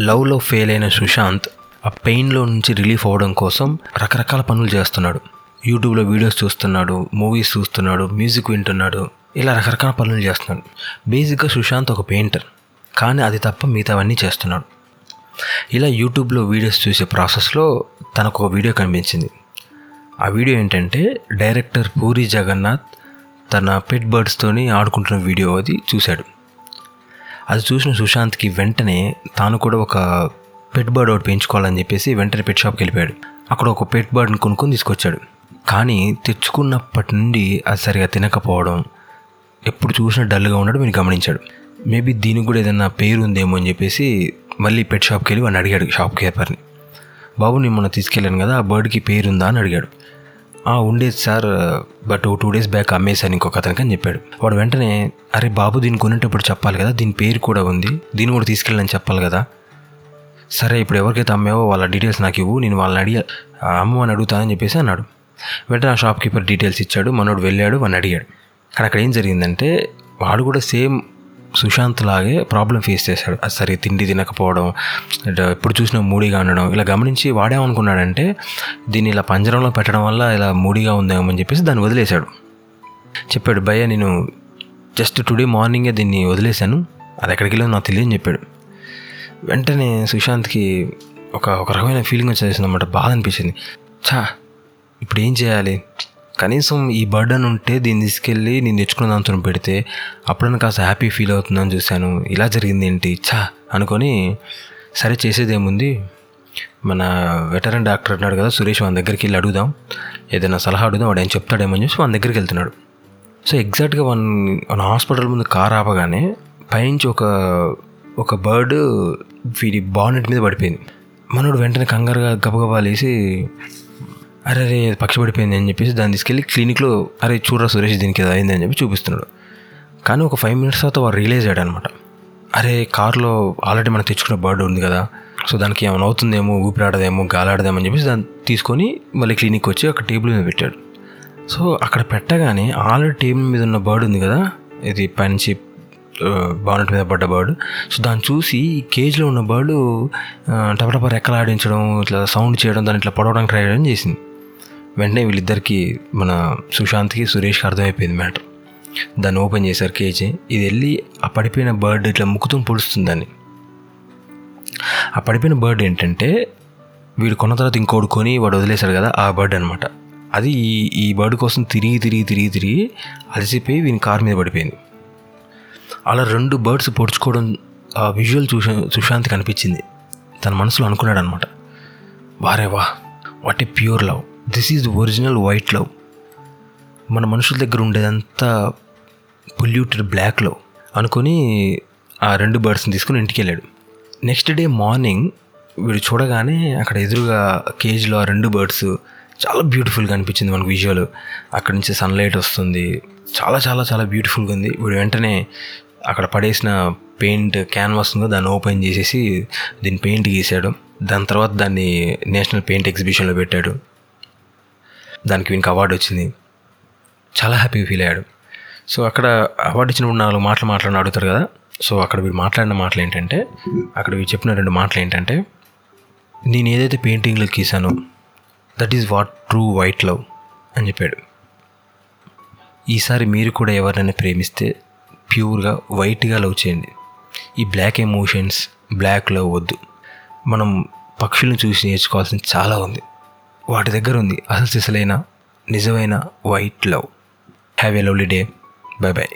లవ్లో ఫెయిల్ అయిన సుశాంత్ ఆ పెయిన్లో నుంచి రిలీఫ్ అవ్వడం కోసం రకరకాల పనులు చేస్తున్నాడు. యూట్యూబ్లో వీడియోస్ చూస్తున్నాడు మూవీస్ చూస్తున్నాడు మ్యూజిక్ వింటున్నాడు ఇలా రకరకాల పనులు చేస్తున్నాడు. బేసిక్గా సుశాంత్ ఒక పెయింటర్ కానీ అది తప్ప మిగతావన్నీ చేస్తున్నాడు. ఇలా యూట్యూబ్లో వీడియోస్ చూసే ప్రాసెస్లో తనకు ఒక వీడియో కనిపించింది. ఆ వీడియో ఏంటంటే డైరెక్టర్ పూరి జగన్నాథ్ తన పెట్ బర్డ్స్తోని ఆడుకుంటున్న వీడియో అది చూశాడు. అది చూసిన సుశాంత్కి వెంటనే తాను కూడా ఒక పెట్ బర్డ్ ఒకటి పెంచుకోవాలని చెప్పేసి వెంటనే పెట్ షాప్కి వెళ్ళిపోయాడు. అక్కడ ఒక పెట్ బర్డ్ని కొనుక్కొని తీసుకొచ్చాడు. కానీ తెచ్చుకున్నప్పటి నుండి అది సరిగా తినకపోవడం ఎప్పుడు చూసినా డల్గా ఉండడం మీరు గమనించాడు. మేబీ దీనికి కూడా ఏదైనా పేరు ఉందేమో అని చెప్పేసి మళ్ళీ పెట్ షాప్కి వెళ్ళి వాడిని అడిగాడు షాప్ కీపర్ని బాబు నేను మొన్న తీసుకెళ్ళాను కదా ఆ బర్డ్కి పేరు ఉందా అని అడిగాడు. ఉండేది sir. But oh two days back అమ్మేశాను ఇంకొక అతనికి అని చెప్పాడు. వాడు వెంటనే అరే బాబు దీన్ని కొనేటప్పుడు చెప్పాలి కదా దీని పేరు కూడా ఉంది. దీన్ని కూడా తీసుకెళ్ళని చెప్పాలి కదా. సరే ఇప్పుడు ఎవరికైతే అమ్మావో వాళ్ళ డీటెయిల్స్ నాకు ఇవ్వు నేను వాళ్ళని అడిగి అమ్ము అని అడుగుతానని చెప్పేసి అన్నాడు. వెంటనే ఆ షాప్ కీపర్ డీటెయిల్స్ ఇచ్చాడు మనోడు వెళ్ళాడు వాడిని అడిగాడు. కానీ అక్కడ ఏం జరిగిందంటే వాడు కూడా సేమ్ సుశాంత్ లాగే ప్రాబ్లం ఫేస్ చేశాడు. అది సరే తిండి తినకపోవడం ఎప్పుడు చూసినా మూడీగా ఉండడం ఇలా గమనించి వాడేమనుకున్నాడంటే దీన్ని ఇలా పంజరంలో పెట్టడం వల్ల ఇలా మూడీగా ఉందేమో అని చెప్పేసి దాన్ని వదిలేశాడు. చెప్పాడు భయ్య నేను జస్ట్ టుడే మార్నింగే దీన్ని వదిలేశాను. అది ఎక్కడికి వెళ్ళిందో నాకు తెలియని చెప్పాడు. వెంటనే సుశాంత్కి ఒక ఒక రకమైన ఫీలింగ్ వచ్చేసింది అనమాట బాధ అనిపించింది. చా ఇప్పుడు ఏం చేయాలి? కనీసం ఈ బర్డన్ ఉంటే దీన్ని తీసుకెళ్ళి నేను తెచ్చుకున్న దాంతో పెడితే అప్పుడన్నా కాస్త హ్యాపీ ఫీల్ అవుతుందని చూశాను. ఇలా జరిగింది ఏంటి? ఛా! అనుకొని సరే చేసేదేముంది మన వెటరన్ డాక్టర్ అన్నాడు కదా సురేష్ మన దగ్గరికి వెళ్ళి అడుగుదాం. ఏదైనా సలహా అడుగుదాం వాడు ఏం చెప్తాడేమో అని చెప్పి వాని దగ్గరికి వెళ్తున్నాడు. సో ఎగ్జాక్ట్గా వన్ మన హాస్పిటల్ ముందు కార్ ఆపగానే పైనుంచి ఒక ఒక బర్డ్ వీడి బానెట్ మీద పడిపోయింది. మనోడు వెంటనే కంగారుగా గబగబా లేసి అరే అరే పక్షి పడిపోయింది అని చెప్పేసి దాన్ని తీసుకెళ్ళి క్లినిక్లో అరే చూడరా సురేష్ దీనికి ఏదో అయింది అని చెప్పి చూపిస్తున్నాడు. కానీ ఒక ఫైవ్ మినిట్స్ తర్వాత వాడు రియలైజ్ అయ్యాడు అనమాట అరే కార్లో ఆల్రెడీ మనం తెచ్చుకున్న బర్డ్ ఉంది కదా సో దానికి ఏమైనా అవుతుందేమో ఊపిరాడదేమో గాలాడదేమో అని చెప్పేసి దాన్ని తీసుకొని మళ్ళీ క్లినిక్ వచ్చి ఒక టేబుల్ మీద పెట్టాడు. సో అక్కడ పెట్టగానే ఆల్రెడీ టేబుల్ మీద ఉన్న బర్డ్ ఉంది కదా ఇది పైనుంచి బానెట్ మీద పడ్డ బర్డ్ సో దాన్ని చూసి ఈ కేజ్లో ఉన్న బర్డు టపటప రెక్కలాడించడం ఇట్లా సౌండ్ చేయడం దాన్ని ఇట్లా పడవడానికి ట్రై చేయడం చేసింది. వెంటనే వీళ్ళిద్దరికి మన సుశాంత్కి సురేష్కి అర్థమైపోయింది మ్యాటర్. దాన్ని ఓపెన్ చేశారు కేజీ ఇది వెళ్ళి ఆ పడిపోయిన బర్డ్ ఇట్లా ముక్కుతూ పొడుస్తుంది దాన్ని. ఆ పడిపోయిన బర్డ్ ఏంటంటే వీడు కొన్న తర్వాత ఇంకోటి కొని వాడు వదిలేశాడు కదా ఆ బర్డ్ అనమాట అది ఈ ఈ బర్డ్ కోసం తిరిగి తిరిగి తిరిగి తిరిగి అలసిపోయి వీని కార్ మీద పడిపోయింది. అలా రెండు బర్డ్స్ పొడుచుకోవడం ఆ విజువల్ చూసా సుశాంత్ కనిపించింది తన మనసులో అనుకున్నాడు అనమాట వారే వా what a pure love. This is original white love. మన మనుషుల దగ్గర ఉండేదంతా పొల్యూటెడ్ బ్లాక్ లవ్ అనుకొని ఆ రెండు బర్డ్స్ని తీసుకుని ఇంటికి వెళ్ళాడు నెక్స్ట్ డే మార్నింగ్ వీడు చూడగానే అక్కడ ఎదురుగా కేజ్లో ఆ రెండు బర్డ్స్ చాలా బ్యూటిఫుల్గా అనిపించింది మనకు విజువల్. అక్కడి నుంచి సన్లైట్ వస్తుంది. చాలా చాలా చాలా బ్యూటిఫుల్గా ఉంది. వీడు వెంటనే అక్కడ పడేసిన పెయింట్ క్యాన్వాస్ ఉందో దాన్ని ఓపెన్ చేసేసి దీన్ని పెయింట్ గీసాడు. దాని తర్వాత దాన్ని నేషనల్ పెయింట్ ఎగ్జిబిషన్లో పెట్టాడు. దానికి వీనికి అవార్డు వచ్చింది. చాలా హ్యాపీగా ఫీల్ అయ్యాడు. సో అక్కడ అవార్డు ఇచ్చినప్పుడు నాలుగు మాటలు మాట్లాడిన అడుగుతారు కదా. సో అక్కడ వీడు మాట్లాడిన మాటలు ఏంటంటే అక్కడ వీడు చెప్పిన రెండు మాటలు ఏంటంటే నేను ఏదైతే పెయింటింగ్లు గీసానో that is what true white love అని చెప్పాడు. ఈసారి మీరు కూడా ఎవరినైనా ప్రేమిస్తే ప్యూర్గా వైట్గా లవ్ చేయండి. ఈ బ్లాక్ ఎమోషన్స్ బ్లాక్ లవ్ వద్దు. మనం పక్షులను చూసి నేర్చుకోవాల్సింది చాలా ఉంది. వాటి దగ్గర ఉంది. అసలు సిసలైన నిజమైన white love have a lovely day bye bye